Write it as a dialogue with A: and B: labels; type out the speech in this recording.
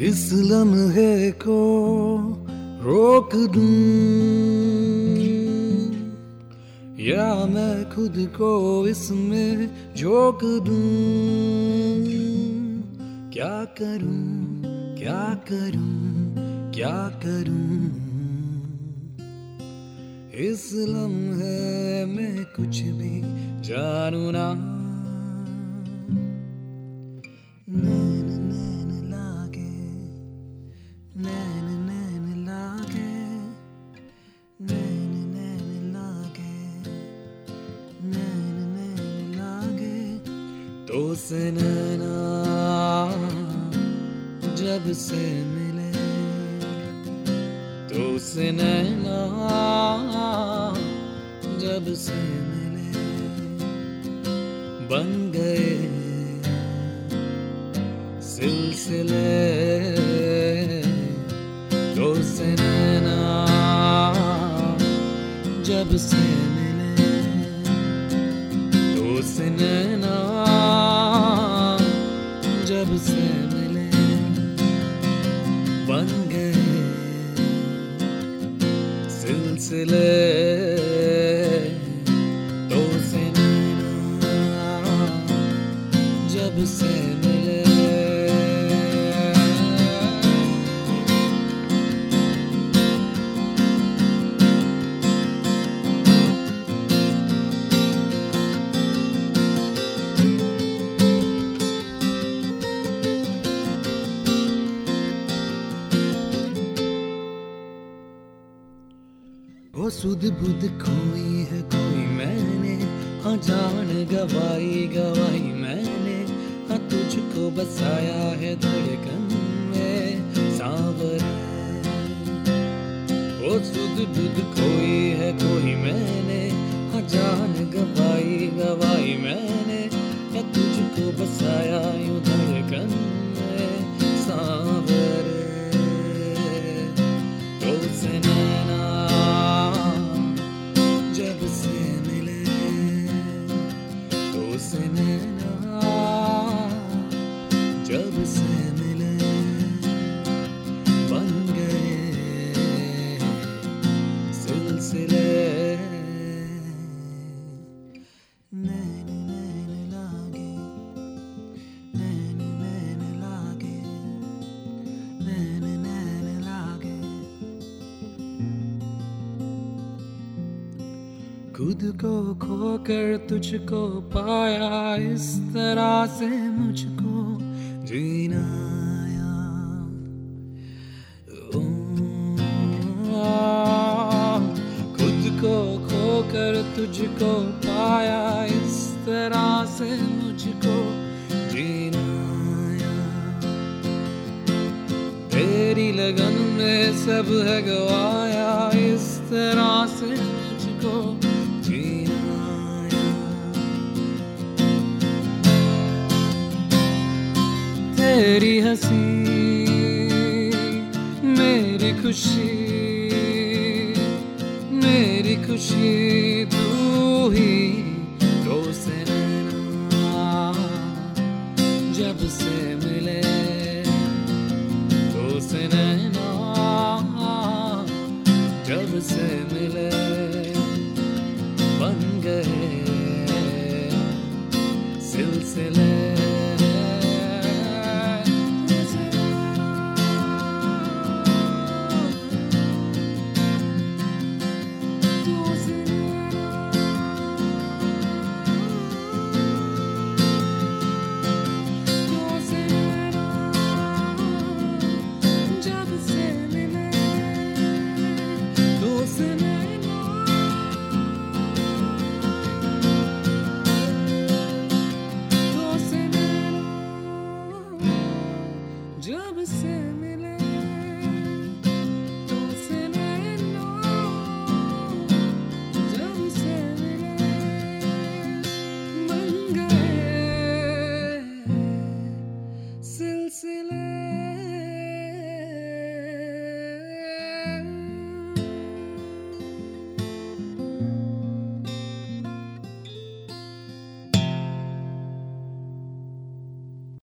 A: इस लम्हे को रोक दूँ। या मैं खुद को इसमें झोंक दूँ। क्या करूँ क्या करूँ क्या करूँ? इस लम्हे में कुछ भी जानू ना। से जब से मिले। तो से नैना जब से मिले। बन गए सिलसिले। तो से नैना जब से सिलसिले तो से जब सुध बुध खोई है कोई मैंने। हाँ जान गवाई गवाई मैंने। हाँ तुझको बसाया है धड़कन में सांवर। वो सुध बुध खोई है कोई मैंने। हाँ जान गवाई गवाई मैंने। हाँ तुझको बसाया यूँ धड़कन खुद को खोकर तुझको पाया, इस तरह से मुझको जीना खुद को खोकर तुझको पाया, इस तरह से मुझको जीना तेरी लगन में सब है गवाया, इस तरह से तेरी हँसी, मेरी खुशी मेरी खुशी तू ही तो से जब से मिले तो से नैना जब से मिले बन गए सिलसिले।
B: जब से मिले